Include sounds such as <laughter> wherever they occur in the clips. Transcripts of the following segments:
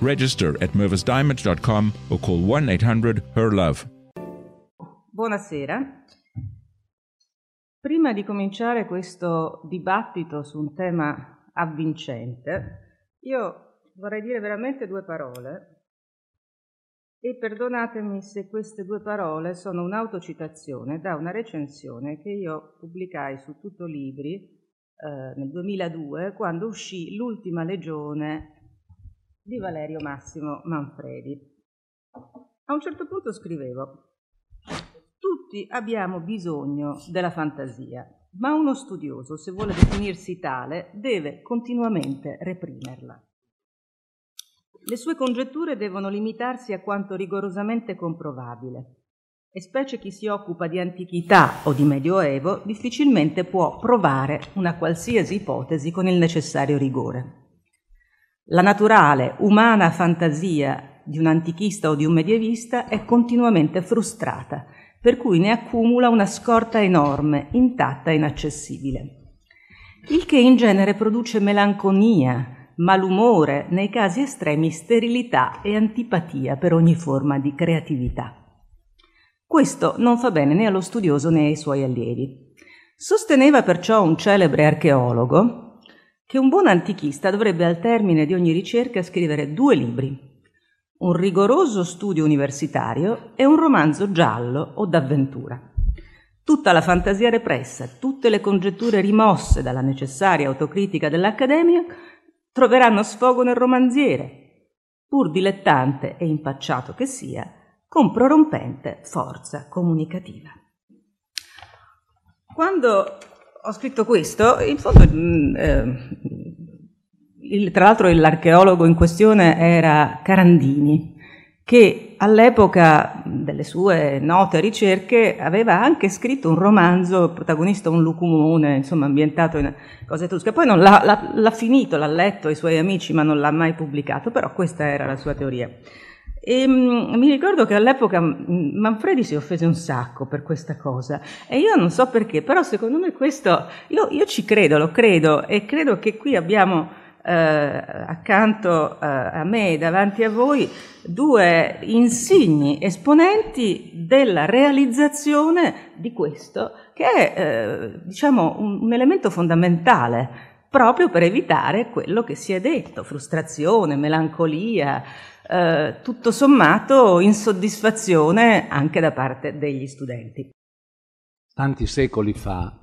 Register at mervisdiamond.com or call 1 800 HER LOVE. Buonasera. Prima di cominciare questo dibattito su un tema avvincente, io vorrei dire veramente due parole e perdonatemi se queste due parole sono un'autocitazione da una recensione che io pubblicai su Tutto Libri eh, nel 2002 quando uscì L'ultima legione di Valerio Massimo Manfredi. A un certo punto scrivevo, tutti abbiamo bisogno della fantasia, ma uno studioso, se vuole definirsi tale, deve continuamente reprimerla. Le sue congetture devono limitarsi a quanto rigorosamente comprovabile e specie chi si occupa di antichità o di medioevo difficilmente può provare una qualsiasi ipotesi con il necessario rigore. La naturale, umana fantasia di un antichista o di un medievista è continuamente frustrata, per cui ne accumula una scorta enorme, intatta e inaccessibile. Il che in genere produce melanconia, malumore, nei casi estremi sterilità e antipatia per ogni forma di creatività. Questo non fa bene né allo studioso né ai suoi allievi. Sosteneva perciò un celebre archeologo che un buon antichista dovrebbe al termine di ogni ricerca scrivere due libri, un rigoroso studio universitario e un romanzo giallo o d'avventura. Tutta la fantasia repressa, tutte le congetture rimosse dalla necessaria autocritica dell'Accademia troveranno sfogo nel romanziere, pur dilettante e impacciato che sia, con prorompente forza comunicativa. Quando ho scritto questo, in fondo, eh, il, tra l'altro l'archeologo in questione era Carandini, che all'epoca delle sue note ricerche aveva anche scritto un romanzo, protagonista un lucumone, insomma ambientato in cose etrusche. Poi non l'ha, l'ha, l'ha finito, l'ha letto ai suoi amici, ma non l'ha mai pubblicato, però questa era la sua teoria. E um, mi ricordo che all'epoca Manfredi si offese un sacco per questa cosa e io non so perché, però secondo me questo, io, io ci credo, lo credo e credo che qui abbiamo eh, accanto eh, a me davanti a voi due insigni esponenti della realizzazione di questo che è eh, diciamo un, un elemento fondamentale proprio per evitare quello che si è detto, frustrazione, melancolia, eh, tutto sommato insoddisfazione anche da parte degli studenti. Tanti secoli fa,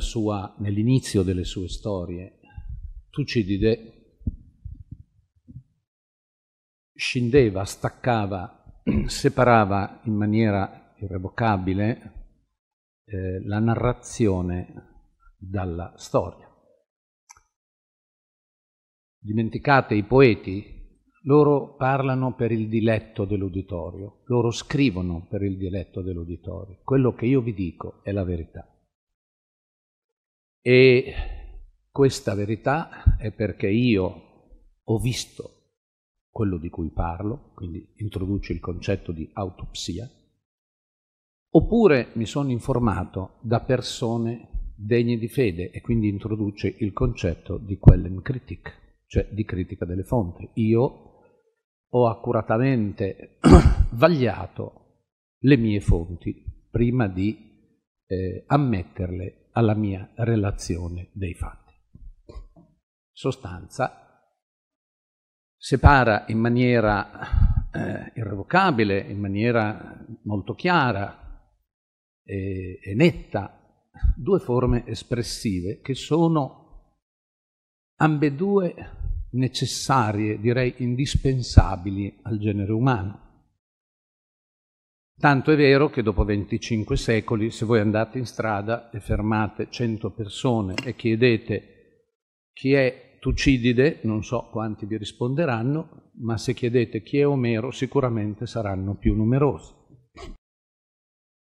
sua, nell'inizio delle sue storie, Tucidide scendeva, staccava, <clears throat> separava in maniera irrevocabile eh, la narrazione dalla storia. Dimenticate i poeti, loro parlano per il diletto dell'uditorio, loro scrivono per il diletto dell'uditorio. Quello che io vi dico è la verità. E questa verità è perché io ho visto quello di cui parlo, quindi introduce il concetto di autopsia, oppure mi sono informato da persone degne di fede e quindi introduce il concetto di Quellenkritik cioè di critica delle fonti. Io ho accuratamente <clears throat> vagliato le mie fonti prima di eh, ammetterle alla mia relazione dei fatti. Sostanza, separa in maniera eh, irrevocabile, in maniera molto chiara e, e netta, due forme espressive che sono ambedue necessarie, direi indispensabili al genere umano. Tanto è vero che dopo 25 secoli, se voi andate in strada e fermate 100 persone e chiedete chi è Tucidide, non so quanti vi risponderanno, ma se chiedete chi è Omero sicuramente saranno più numerosi.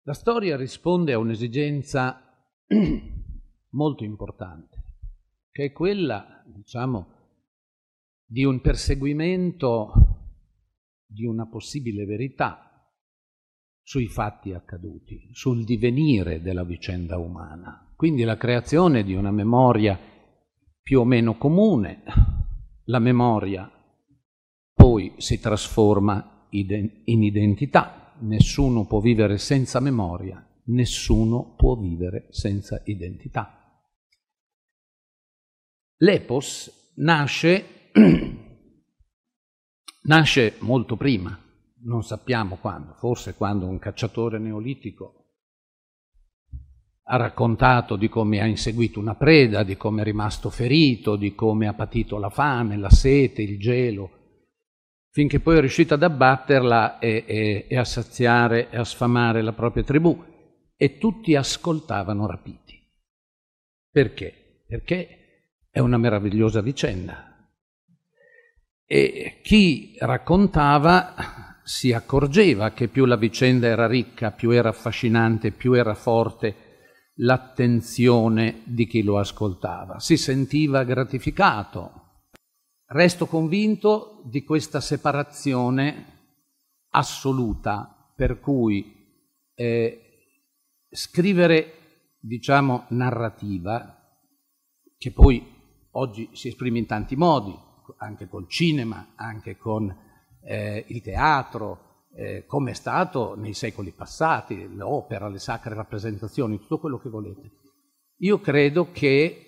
La storia risponde a un'esigenza <clears throat> molto importante, che è quella, diciamo, di un perseguimento di una possibile verità sui fatti accaduti, sul divenire della vicenda umana. Quindi la creazione di una memoria più o meno comune, la memoria poi si trasforma in identità, nessuno può vivere senza memoria, nessuno può vivere senza identità. L'epos nasce, <clears throat> nasce molto prima, non sappiamo quando, forse quando un cacciatore neolitico ha raccontato di come ha inseguito una preda, di come è rimasto ferito, di come ha patito la fame, la sete, il gelo, finché poi è riuscito ad abbatterla e, e, e a saziare e a sfamare la propria tribù. E tutti ascoltavano rapiti. Perché? Perché è una meravigliosa vicenda. E chi raccontava si accorgeva che più la vicenda era ricca, più era affascinante, più era forte l'attenzione di chi lo ascoltava. Si sentiva gratificato. Resto convinto di questa separazione assoluta per cui eh, scrivere, diciamo, narrativa, che poi oggi si esprime in tanti modi, anche col cinema, anche con eh, il teatro, eh, come è stato nei secoli passati, l'opera, le sacre rappresentazioni, tutto quello che volete. Io credo che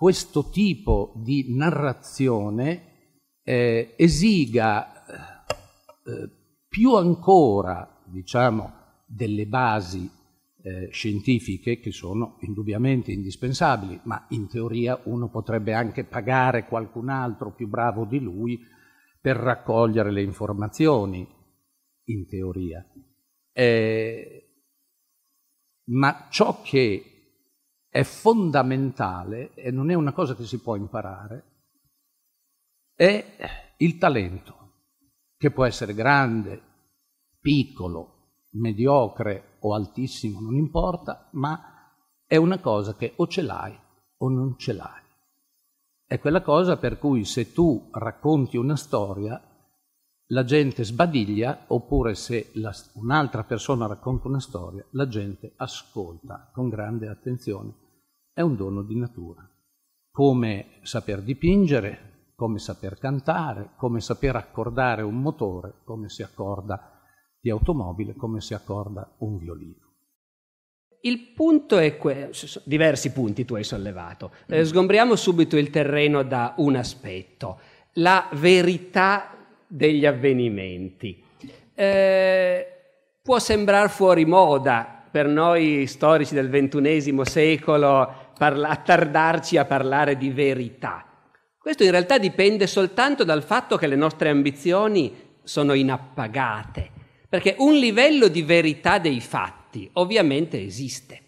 questo tipo di narrazione eh, esiga eh, più ancora, diciamo, delle basi eh, scientifiche che sono indubbiamente indispensabili, ma in teoria uno potrebbe anche pagare qualcun altro più bravo di lui per raccogliere le informazioni, in teoria. Eh, ma ciò che è fondamentale, e non è una cosa che si può imparare, è il talento, che può essere grande, piccolo, mediocre o altissimo, non importa, ma è una cosa che o ce l'hai o non ce l'hai. È quella cosa per cui se tu racconti una storia, la gente sbadiglia, oppure se la, un'altra persona racconta una storia, la gente ascolta con grande attenzione. È un dono di natura. Come saper dipingere, come saper cantare, come saper accordare un motore, come si accorda di automobile, come si accorda un violino. Il punto è questo, diversi punti tu hai sollevato. Eh, sgombriamo subito il terreno da un aspetto, la verità degli avvenimenti. Eh, può sembrare fuori moda per noi storici del ventunesimo secolo parla- attardarci a parlare di verità. Questo in realtà dipende soltanto dal fatto che le nostre ambizioni sono inappagate, perché un livello di verità dei fatti ovviamente esiste.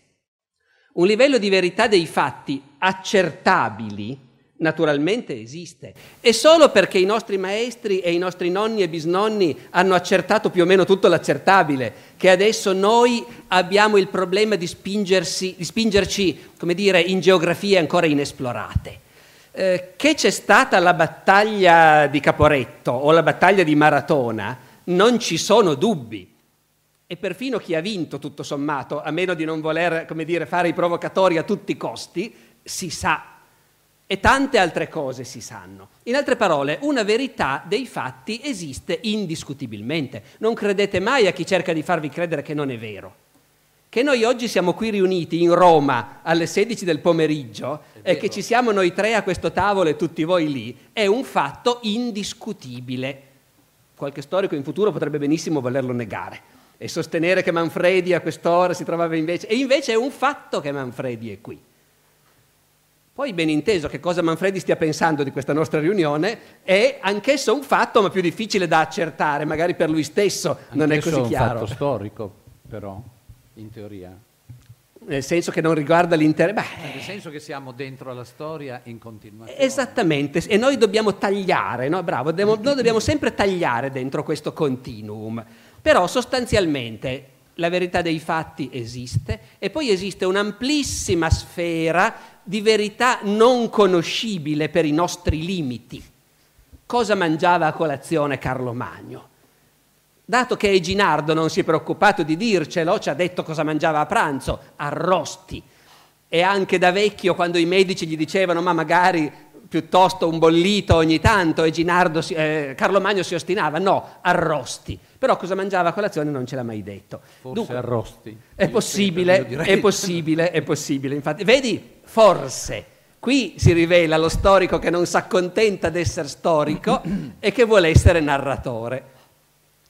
Un livello di verità dei fatti accertabili naturalmente esiste. E solo perché i nostri maestri e i nostri nonni e bisnonni hanno accertato più o meno tutto l'accertabile, che adesso noi abbiamo il problema di, di spingerci, come dire, in geografie ancora inesplorate. Eh, che c'è stata la battaglia di Caporetto o la battaglia di Maratona, non ci sono dubbi e perfino chi ha vinto tutto sommato, a meno di non voler, come dire, fare i provocatori a tutti i costi, si sa. E tante altre cose si sanno. In altre parole, una verità dei fatti esiste indiscutibilmente. Non credete mai a chi cerca di farvi credere che non è vero. Che noi oggi siamo qui riuniti in Roma alle 16 del pomeriggio e che ci siamo noi tre a questo tavolo e tutti voi lì è un fatto indiscutibile. Qualche storico in futuro potrebbe benissimo volerlo negare e sostenere che Manfredi a quest'ora si trovava invece... E invece è un fatto che Manfredi è qui. Poi ben inteso che cosa Manfredi stia pensando di questa nostra riunione è anch'esso un fatto, ma più difficile da accertare, magari per lui stesso non è così chiaro. È un fatto storico, però, in teoria. Nel senso che non riguarda l'intero... Nel senso che siamo dentro alla storia in continuazione. Esattamente, e noi dobbiamo tagliare, no? Bravo, dobbiamo, noi dobbiamo sempre tagliare dentro questo continuum. Però sostanzialmente la verità dei fatti esiste e poi esiste un'amplissima sfera di verità non conoscibile per i nostri limiti. Cosa mangiava a colazione Carlo Magno? Dato che Eginardo non si è preoccupato di dircelo, ci ha detto cosa mangiava a pranzo, arrosti. E anche da vecchio, quando i medici gli dicevano ma magari piuttosto un bollito ogni tanto, Eginardo, eh, Carlo Magno si ostinava, no, arrosti. Però cosa mangiava a colazione non ce l'ha mai detto. Forse Dunque, arrosti. È possibile, è possibile, è possibile. Infatti, vedi, forse. Qui si rivela lo storico che non si accontenta di essere storico e che vuole essere narratore.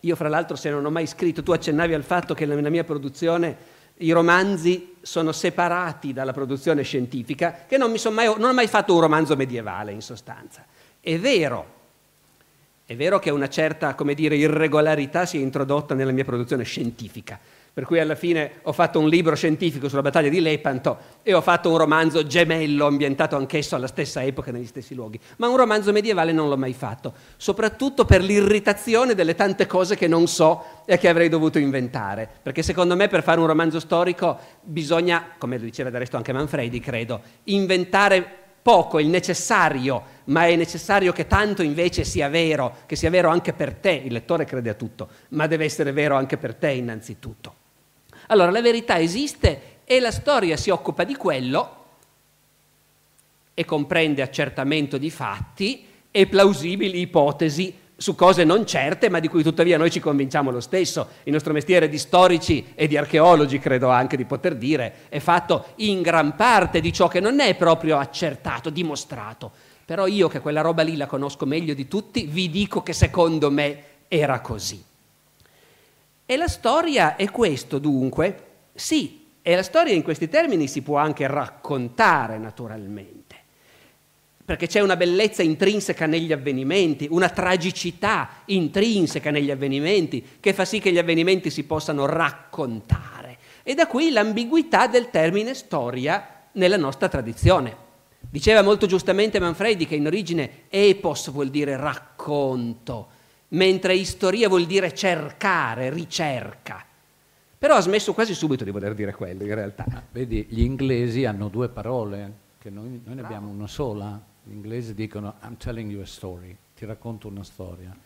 Io, fra l'altro, se non ho mai scritto, tu accennavi al fatto che nella mia produzione i romanzi sono separati dalla produzione scientifica, che non, mai, non ho mai fatto un romanzo medievale, in sostanza. È vero, è vero che una certa, come dire, irregolarità si è introdotta nella mia produzione scientifica, per cui alla fine ho fatto un libro scientifico sulla battaglia di Lepanto e ho fatto un romanzo gemello ambientato anch'esso alla stessa epoca negli stessi luoghi, ma un romanzo medievale non l'ho mai fatto, soprattutto per l'irritazione delle tante cose che non so e che avrei dovuto inventare, perché secondo me per fare un romanzo storico bisogna, come lo diceva del resto anche Manfredi, credo, inventare poco, il necessario, ma è necessario che tanto invece sia vero, che sia vero anche per te, il lettore crede a tutto, ma deve essere vero anche per te innanzitutto. Allora la verità esiste e la storia si occupa di quello e comprende accertamento di fatti e plausibili ipotesi su cose non certe, ma di cui tuttavia noi ci convinciamo lo stesso. Il nostro mestiere di storici e di archeologi, credo anche di poter dire, è fatto in gran parte di ciò che non è proprio accertato, dimostrato. Però io che quella roba lì la conosco meglio di tutti, vi dico che secondo me era così. E la storia è questo dunque? Sì, e la storia in questi termini si può anche raccontare naturalmente, perché c'è una bellezza intrinseca negli avvenimenti, una tragicità intrinseca negli avvenimenti che fa sì che gli avvenimenti si possano raccontare. E da qui l'ambiguità del termine storia nella nostra tradizione. Diceva molto giustamente Manfredi che in origine epos vuol dire racconto, mentre istoria vuol dire cercare, ricerca. Però ha smesso quasi subito di voler dire quello in realtà. Ah, vedi, gli inglesi hanno due parole, che noi, noi ne abbiamo una sola. Gli inglesi dicono I'm telling you a story, ti racconto una storia.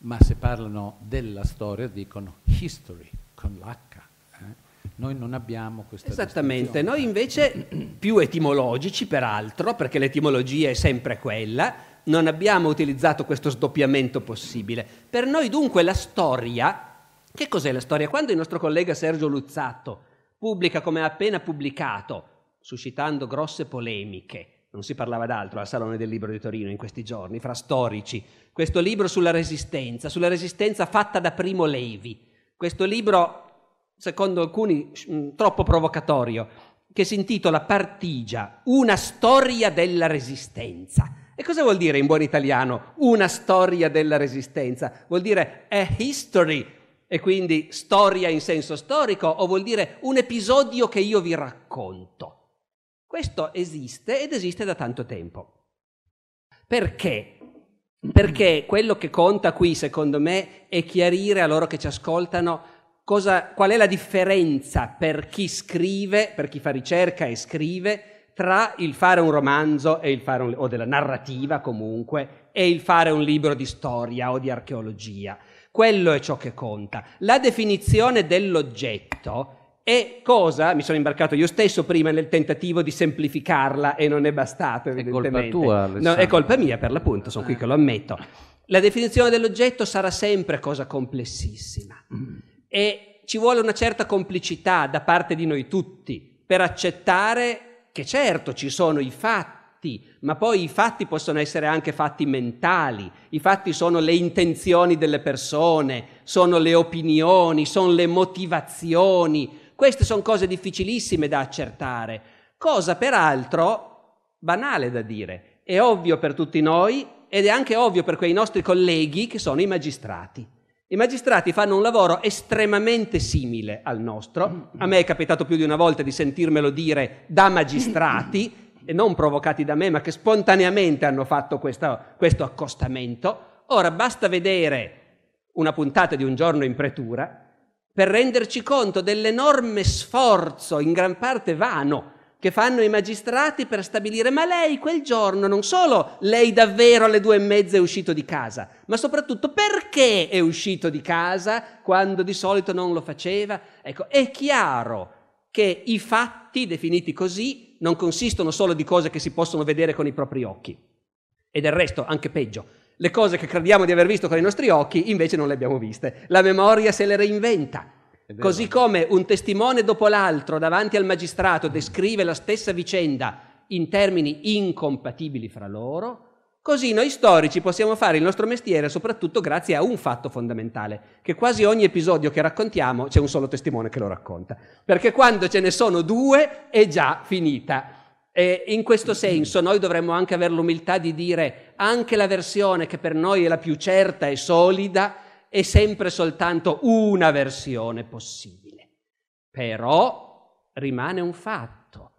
Ma se parlano della storia dicono history, con l'H. Eh? Noi non abbiamo questa Esattamente, noi invece più etimologici peraltro, perché l'etimologia è sempre quella, non abbiamo utilizzato questo sdoppiamento possibile. Per noi dunque la storia, che cos'è la storia? Quando il nostro collega Sergio Luzzatto pubblica come ha appena pubblicato, suscitando grosse polemiche, non si parlava d'altro al Salone del Libro di Torino in questi giorni, fra storici, questo libro sulla resistenza, sulla resistenza fatta da Primo Levi, questo libro, secondo alcuni, mm, troppo provocatorio, che si intitola Partigia, una storia della resistenza. E cosa vuol dire in buon italiano una storia della resistenza? Vuol dire a history, e quindi storia in senso storico, o vuol dire un episodio che io vi racconto. Questo esiste ed esiste da tanto tempo. Perché? Perché quello che conta qui, secondo me, è chiarire a loro che ci ascoltano cosa, qual è la differenza per chi scrive, per chi fa ricerca e scrive, tra il fare un romanzo un, o della narrativa comunque e il fare un libro di storia o di archeologia. Quello è ciò che conta. La definizione dell'oggetto è cosa? Mi sono imbarcato io stesso prima nel tentativo di semplificarla e non è bastato evidentemente. È colpa tua, no, è colpa mia per l'appunto, sono qui che lo ammetto. La definizione dell'oggetto sarà sempre cosa complessissima. Mm. E ci vuole una certa complicità da parte di noi tutti per accettare che certo ci sono i fatti, ma poi i fatti possono essere anche fatti mentali, i fatti sono le intenzioni delle persone, sono le opinioni, sono le motivazioni, queste sono cose difficilissime da accertare, cosa peraltro banale da dire, è ovvio per tutti noi ed è anche ovvio per quei nostri colleghi che sono i magistrati. I magistrati fanno un lavoro estremamente simile al nostro. A me è capitato più di una volta di sentirmelo dire da magistrati, e non provocati da me, ma che spontaneamente hanno fatto questo, questo accostamento. Ora basta vedere una puntata di un giorno in pretura per renderci conto dell'enorme sforzo, in gran parte vano, che fanno i magistrati per stabilire ma lei quel giorno non solo lei davvero alle due e mezza è uscito di casa, ma soprattutto perché è uscito di casa quando di solito non lo faceva? Ecco, è chiaro che i fatti definiti così non consistono solo di cose che si possono vedere con i propri occhi. E del resto, anche peggio, le cose che crediamo di aver visto con i nostri occhi invece non le abbiamo viste. La memoria se le reinventa. Così come un testimone dopo l'altro davanti al magistrato descrive la stessa vicenda in termini incompatibili fra loro, così noi storici possiamo fare il nostro mestiere soprattutto grazie a un fatto fondamentale, che quasi ogni episodio che raccontiamo c'è un solo testimone che lo racconta, perché quando ce ne sono due è già finita. E in questo senso noi dovremmo anche avere l'umiltà di dire anche la versione che per noi è la più certa e solida, è sempre soltanto una versione possibile. Però rimane un fatto,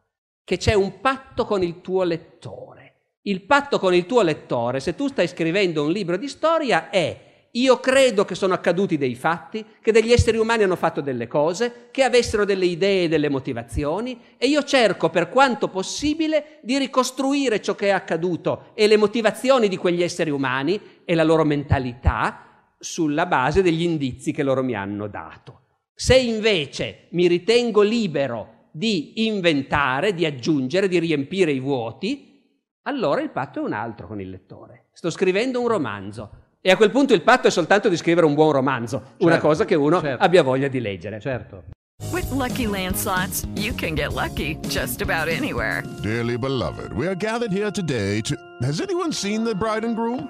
che c'è un patto con il tuo lettore. Il patto con il tuo lettore, se tu stai scrivendo un libro di storia, è io credo che sono accaduti dei fatti, che degli esseri umani hanno fatto delle cose, che avessero delle idee e delle motivazioni e io cerco per quanto possibile di ricostruire ciò che è accaduto e le motivazioni di quegli esseri umani e la loro mentalità sulla base degli indizi che loro mi hanno dato. Se invece mi ritengo libero di inventare, di aggiungere, di riempire i vuoti, allora il patto è un altro con il lettore. Sto scrivendo un romanzo e a quel punto il patto è soltanto di scrivere un buon romanzo, certo, una cosa che uno certo. abbia voglia di leggere. Certo. With lucky landslots, you can get lucky just about anywhere. Dearly beloved, we are gathered here today to. Has anyone seen the bride and groom?